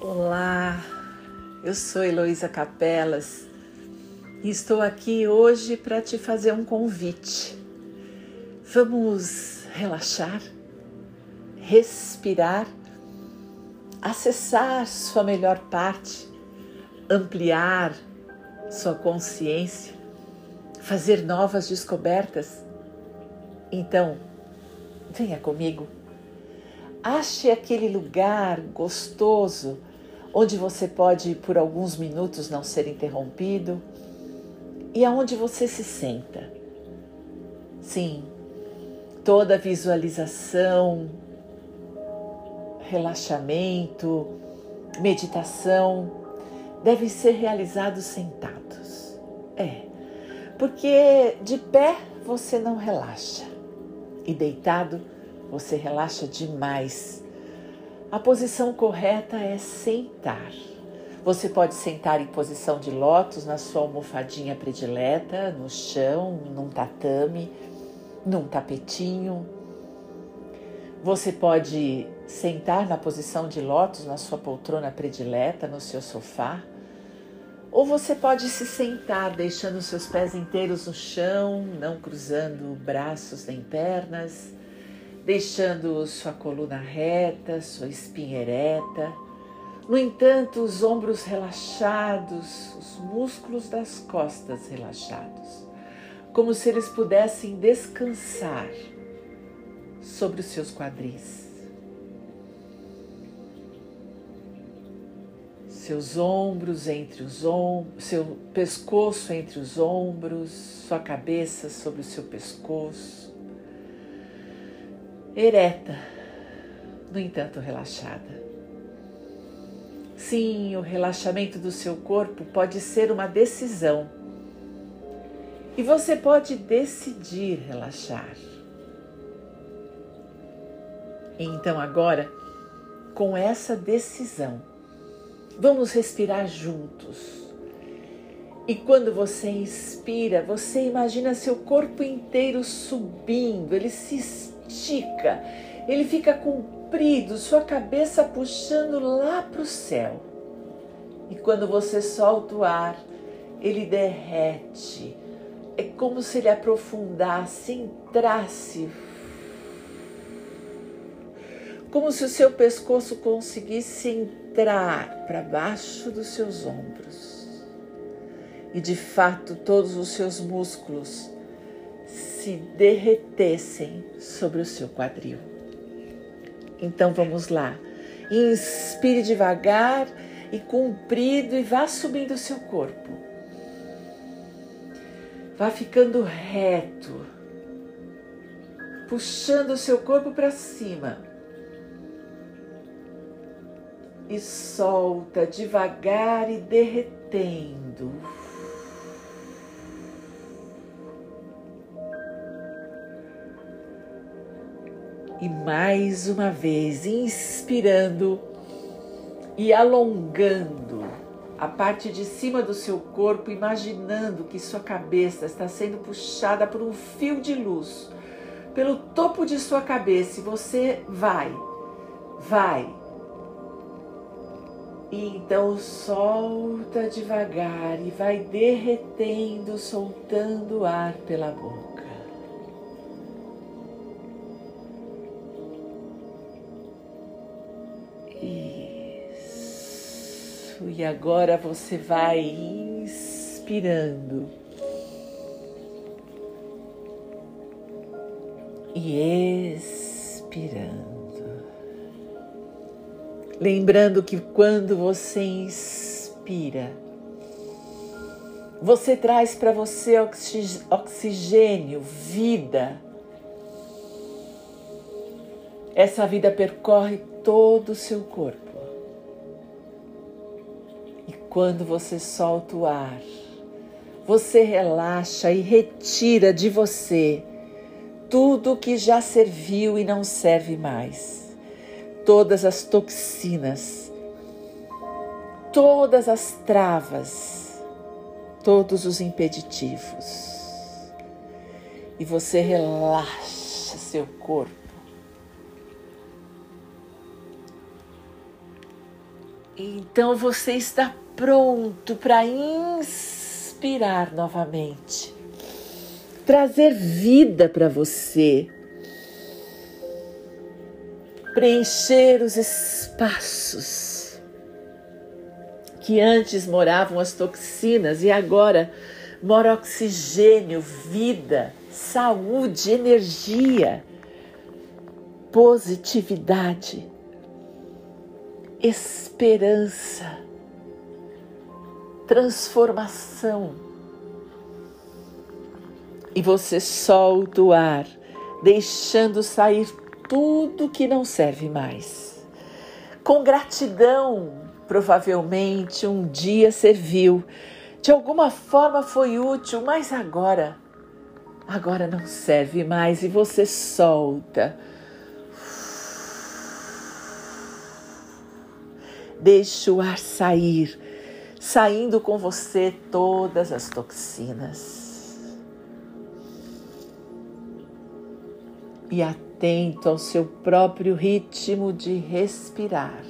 Olá, eu sou Heloísa Capelas e estou aqui hoje para te fazer um convite. Vamos relaxar, respirar, acessar sua melhor parte, ampliar sua consciência, fazer novas descobertas. Então, venha comigo. Ache aquele lugar gostoso onde você pode por alguns minutos não ser interrompido e aonde você se senta. Sim, toda visualização, relaxamento, meditação deve ser realizado sentados. É, porque de pé você não relaxa e deitado você relaxa demais a posição correta é sentar. Você pode sentar em posição de lótus na sua almofadinha predileta, no chão, num tatame, num tapetinho. Você pode sentar na posição de lótus na sua poltrona predileta, no seu sofá. Ou você pode se sentar deixando seus pés inteiros no chão, não cruzando braços nem pernas deixando sua coluna reta, sua espinha ereta. No entanto, os ombros relaxados, os músculos das costas relaxados, como se eles pudessem descansar sobre os seus quadris. Seus ombros entre os ombros, seu pescoço entre os ombros, sua cabeça sobre o seu pescoço ereta, no entanto relaxada. Sim, o relaxamento do seu corpo pode ser uma decisão. E você pode decidir relaxar. Então, agora, com essa decisão, vamos respirar juntos. E quando você inspira, você imagina seu corpo inteiro subindo, ele se estica, ele fica comprido, sua cabeça puxando lá para o céu. E quando você solta o ar, ele derrete. É como se ele aprofundasse, entrasse. Como se o seu pescoço conseguisse entrar para baixo dos seus ombros. E de fato, todos os seus músculos se derretessem sobre o seu quadril. Então vamos lá. Inspire devagar e comprido e vá subindo o seu corpo. Vá ficando reto, puxando o seu corpo para cima. E solta devagar e derretendo. E mais uma vez, inspirando e alongando a parte de cima do seu corpo, imaginando que sua cabeça está sendo puxada por um fio de luz pelo topo de sua cabeça e você vai, vai. E então solta devagar e vai derretendo, soltando o ar pela boca. E agora você vai inspirando e expirando. Lembrando que quando você inspira, você traz para você oxigênio, vida. Essa vida percorre todo o seu corpo. Quando você solta o ar, você relaxa e retira de você tudo que já serviu e não serve mais. Todas as toxinas, todas as travas, todos os impeditivos. E você relaxa seu corpo Então você está pronto para inspirar novamente, trazer vida para você, preencher os espaços que antes moravam as toxinas e agora mora oxigênio, vida, saúde, energia, positividade, esperança, transformação. E você solta o ar, deixando sair tudo que não serve mais. Com gratidão, provavelmente um dia serviu de alguma forma foi útil, mas agora, agora não serve mais e você solta. Deixa o ar sair, saindo com você todas as toxinas. E atento ao seu próprio ritmo de respirar.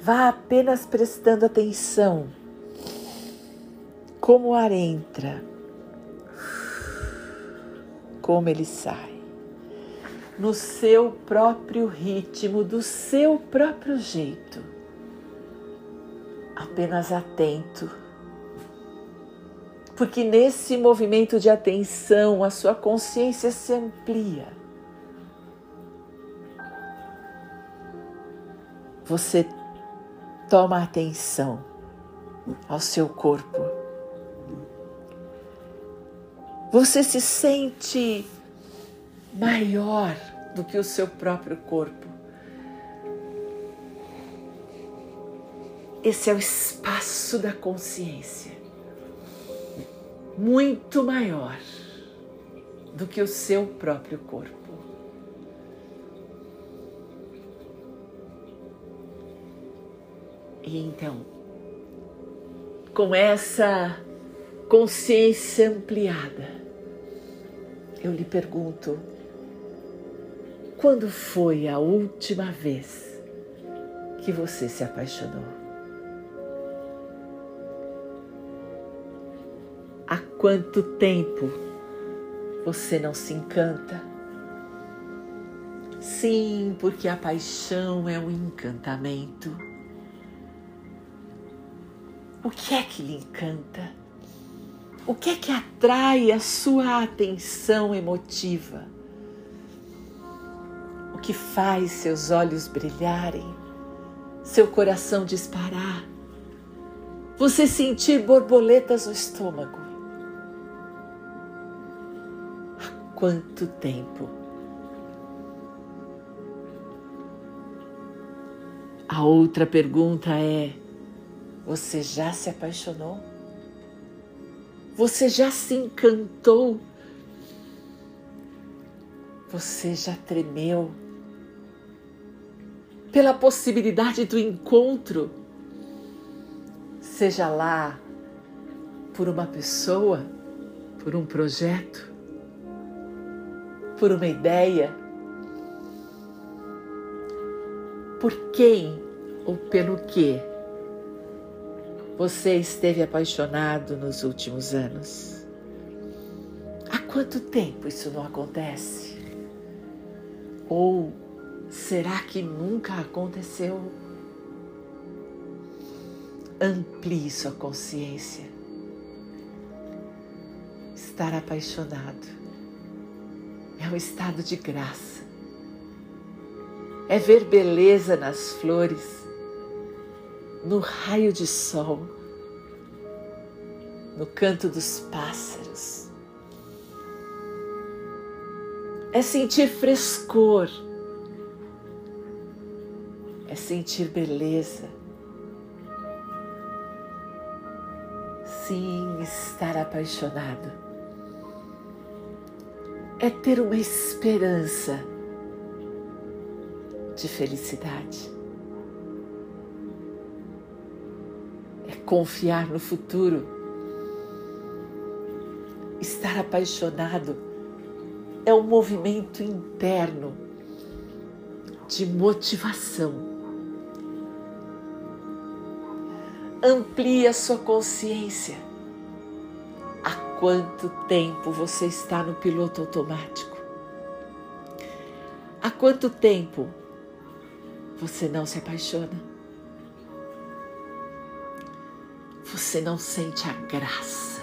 Vá apenas prestando atenção como o ar entra, como ele sai, no seu próprio ritmo, do seu próprio jeito, apenas atento. Porque nesse movimento de atenção a sua consciência se amplia. Você toma atenção ao seu corpo você se sente maior do que o seu próprio corpo. Esse é o espaço da consciência, muito maior do que o seu próprio corpo. E então, com essa consciência ampliada, eu lhe pergunto: quando foi a última vez que você se apaixonou? Quanto tempo você não se encanta? Sim, porque a paixão é um encantamento. O que é que lhe encanta? O que é que atrai a sua atenção emotiva? O que faz seus olhos brilharem, seu coração disparar, você sentir borboletas no estômago? Quanto tempo? A outra pergunta é: você já se apaixonou? Você já se encantou? Você já tremeu pela possibilidade do encontro? Seja lá por uma pessoa, por um projeto, por uma ideia, por quem ou pelo que você esteve apaixonado nos últimos anos? Há quanto tempo isso não acontece? Ou será que nunca aconteceu? Amplie sua consciência. Estar apaixonado é um estado de graça. É ver beleza nas flores no raio de sol, no canto dos pássaros. É sentir frescor, é sentir beleza. Sim, estar apaixonado é ter uma esperança de felicidade. confiar no futuro. Estar apaixonado é um movimento interno de motivação, Amplie a sua consciência. Quanto tempo você está no piloto automático? Há quanto tempo você não se apaixona? Você não sente a graça?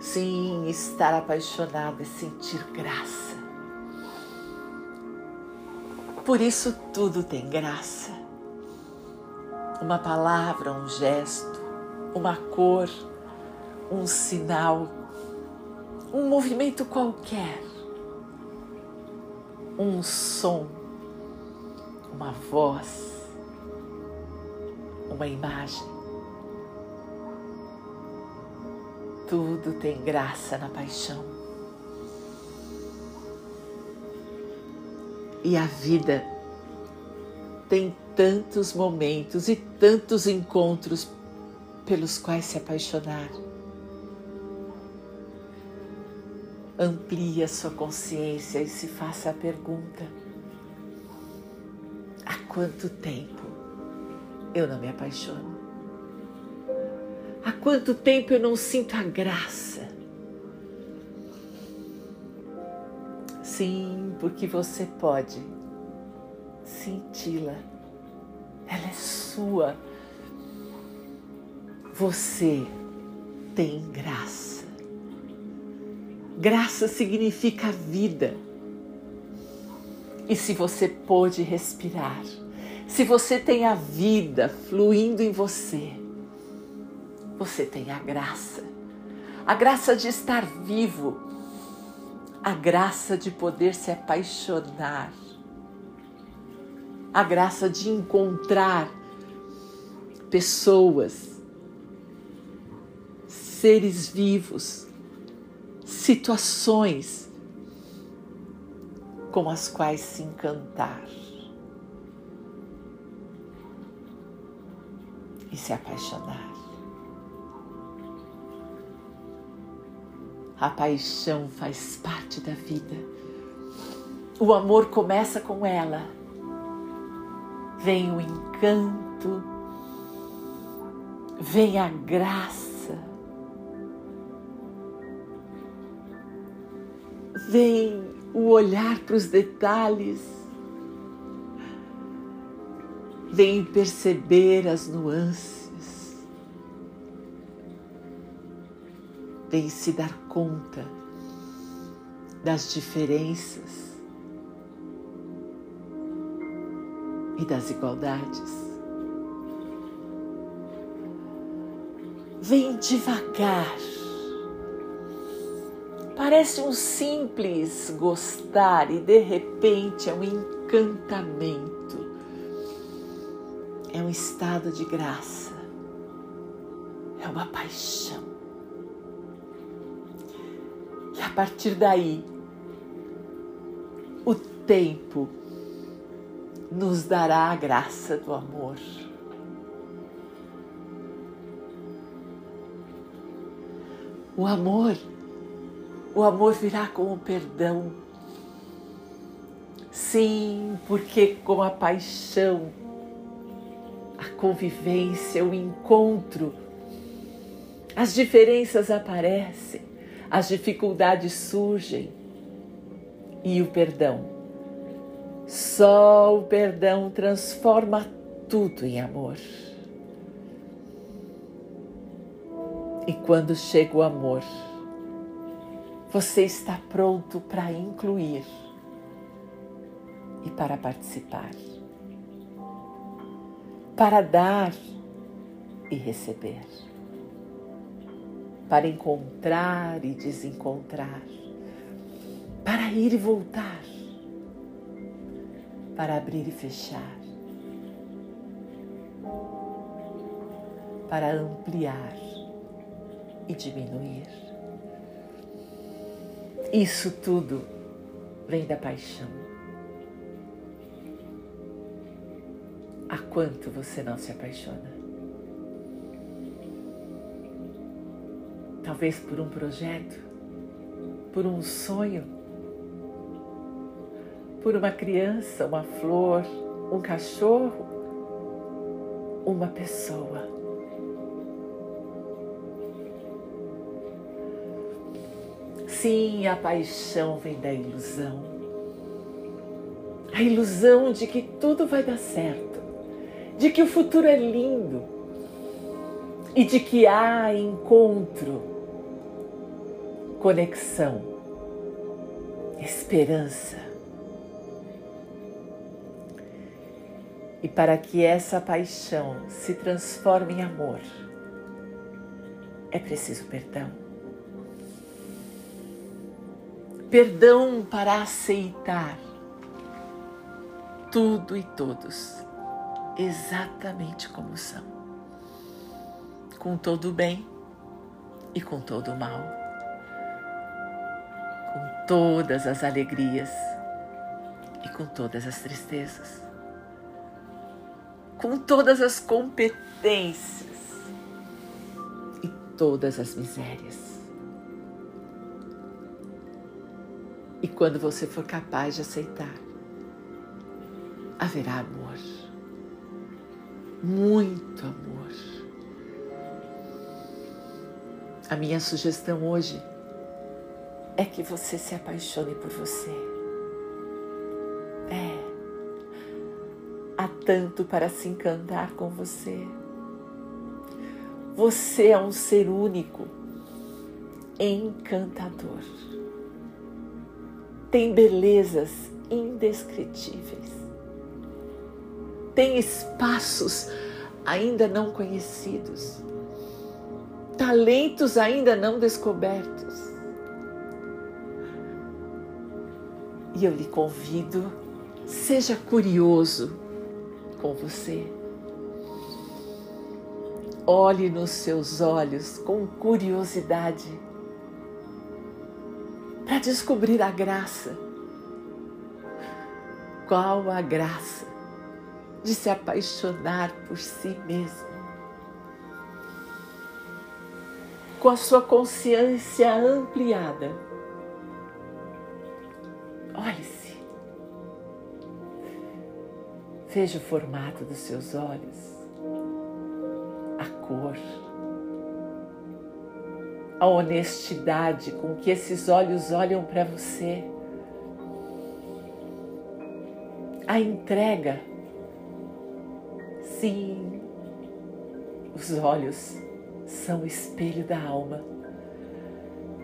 Sim, estar apaixonado é sentir graça. Por isso tudo tem graça. Uma palavra, um gesto, uma cor, um sinal, um movimento qualquer, um som, uma voz, uma imagem. Tudo tem graça na paixão. E a vida tem tantos momentos e tantos encontros pelos quais se apaixonar. Amplie a sua consciência e se faça a pergunta: há quanto tempo eu não me apaixono? Há quanto tempo eu não sinto a graça? Sim, porque você pode senti-la. Ela é sua. Você tem graça. Graça significa vida. E se você pôde respirar, se você tem a vida fluindo em você, você tem a graça. A graça de estar vivo, a graça de poder se apaixonar, a graça de encontrar pessoas seres vivos, situações com as quais se encantar e se apaixonar. A paixão faz parte da vida. O amor começa com ela. Vem o encanto, vem a graça vem o olhar para os detalhes, vem perceber as nuances, vem se dar conta das diferenças e das igualdades. Vem devagar Parece um simples gostar e de repente é um encantamento, é um estado de graça, é uma paixão. E a partir daí, o tempo nos dará a graça do amor. O amor o amor virá com o perdão. Sim, porque com a paixão, a convivência, o encontro, as diferenças aparecem, as dificuldades surgem e o perdão. Só o perdão transforma tudo em amor. E quando chega o amor, você está pronto para incluir e para participar, para dar e receber, para encontrar e desencontrar, para ir e voltar, para abrir e fechar, para ampliar e diminuir. Isso tudo vem da paixão. Há quanto você não se apaixona? Talvez por um projeto, por um sonho, por uma criança, uma flor, um cachorro, uma pessoa. Sim, a paixão vem da ilusão. A ilusão de que tudo vai dar certo, de que o futuro é lindo e de que há encontro, conexão, esperança. E para que essa paixão se transforme em amor, é preciso perdão. Perdão para aceitar tudo e todos exatamente como são, com todo o bem e com todo o mal, com todas as alegrias e com todas as tristezas. Com todas as competências e todas as misérias. Quando você for capaz de aceitar, haverá amor, muito amor. A minha sugestão hoje é que você se apaixone por você. tanto para se encantar com você. Você é um ser único, encantador. Tem belezas indescritíveis. Tem espaços ainda não conhecidos. Talentos ainda não descobertos. E eu lhe convido, seja curioso com você. Olhe nos seus olhos com curiosidade descobrir a graça. Qual a graça de se apaixonar por si mesmo? Com a sua consciência ampliada. Olhe-se Veja o formato dos seus olhos, a cor, a honestidade com que esses olhos olham para você, a entrega. Sim, os olhos são o espelho da alma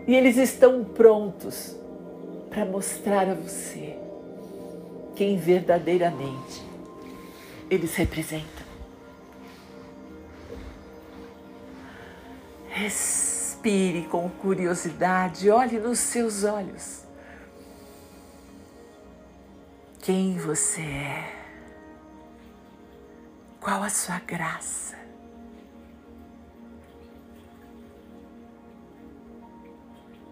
e eles estão prontos para mostrar a você quem verdadeiramente eles representam. Respire com curiosidade, olhe nos seus olhos. Quem você é? Qual a sua graça?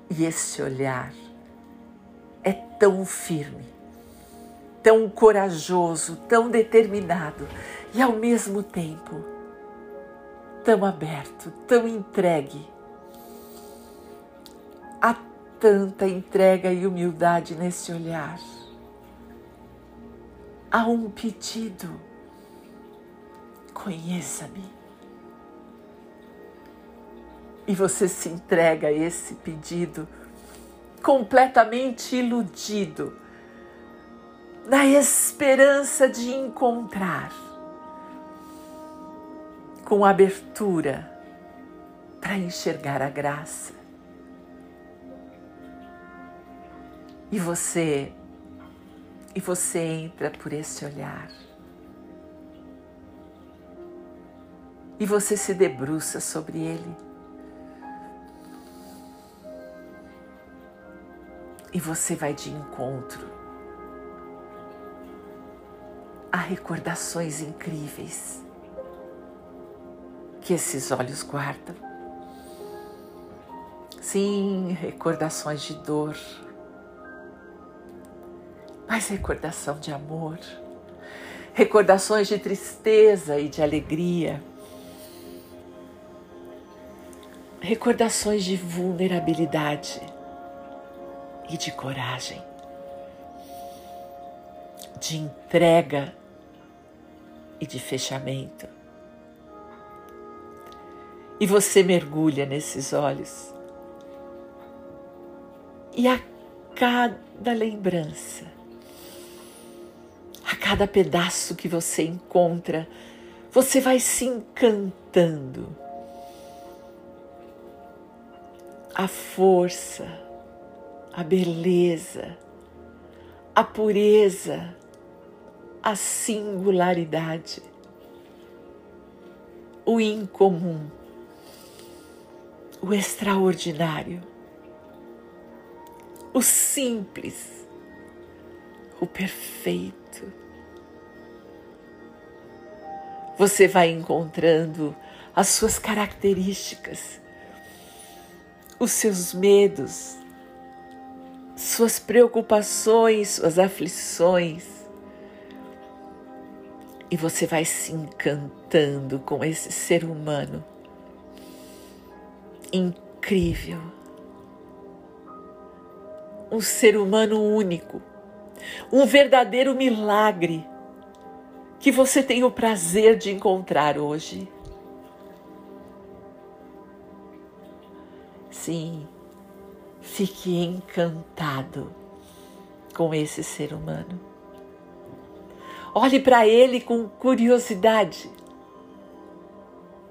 E esse olhar é tão firme tão corajoso, tão determinado e ao mesmo tempo tão aberto, tão entregue. Tanta entrega e humildade nesse olhar. Há um pedido: conheça-me. E você se entrega a esse pedido completamente iludido na esperança de encontrar com abertura para enxergar a graça. E você e você entra por esse olhar. E você se debruça sobre ele. E você vai de encontro há recordações incríveis que esses olhos guardam. Sim, recordações de dor, mas recordação de amor, recordações de tristeza e de alegria, recordações de vulnerabilidade e de coragem, de entrega e de fechamento. E você mergulha nesses olhos. E a cada lembrança, a cada pedaço que você encontra, você vai se encantando. A força, a beleza, a pureza, a singularidade, o incomum, o extraordinário, o simples, o perfeito. Você vai encontrando as suas características, os seus medos, suas preocupações, suas aflições, e você vai se encantando com esse ser humano. Incrível. Um ser humano único, um verdadeiro milagre que você tem o prazer de encontrar hoje. Sim, fique encantado com esse ser humano. Olhe para ele com curiosidade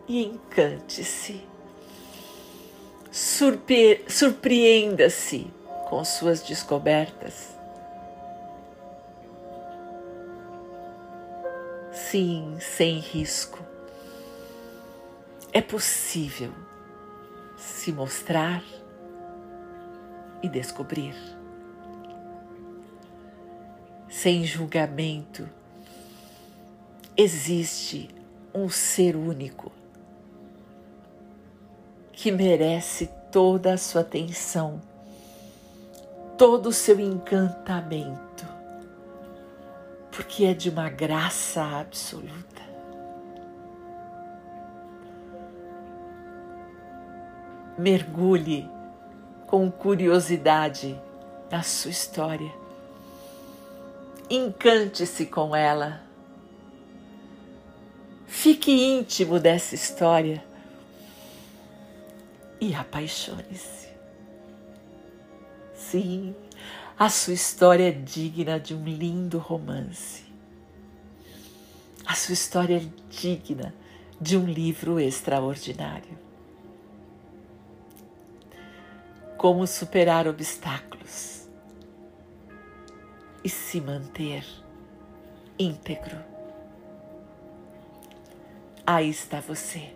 e encante-se. Surpre Surpreenda-se com suas descobertas. Sim, sem risco. É possível se mostrar e descobrir. Sem julgamento existe um ser único que merece toda a sua atenção, todo o seu encantamento, porque é de uma graça absoluta. Mergulhe com curiosidade na sua história. Encante-se com ela Fique íntimo dessa história e apaixone-se. Sim, a sua história é digna de um lindo romance. A sua história é digna de um livro extraordinário. Como superar obstáculos e se manter íntegro aí está você,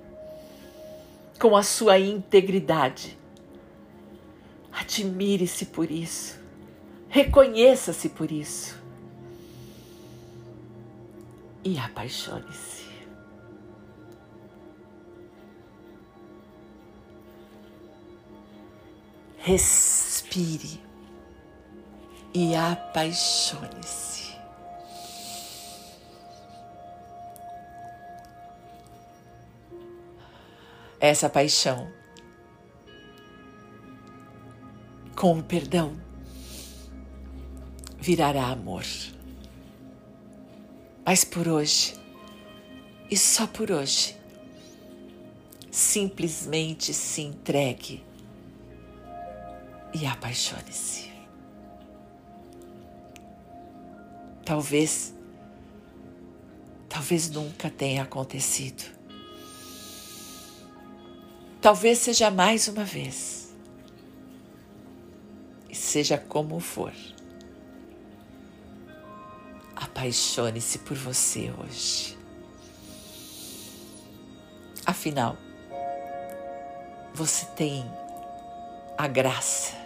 com a sua integridade. Admire-se por isso, reconheça-se por isso e apaixone-se. Respire e apaixone-se. essa paixão. Com o perdão, virará amor. Mas por hoje, e só por hoje, simplesmente se entregue e apaixone-se. Talvez, talvez nunca tenha acontecido Talvez seja mais uma vez. Seja como for. Apaixone-se por você hoje. Afinal, você tem a graça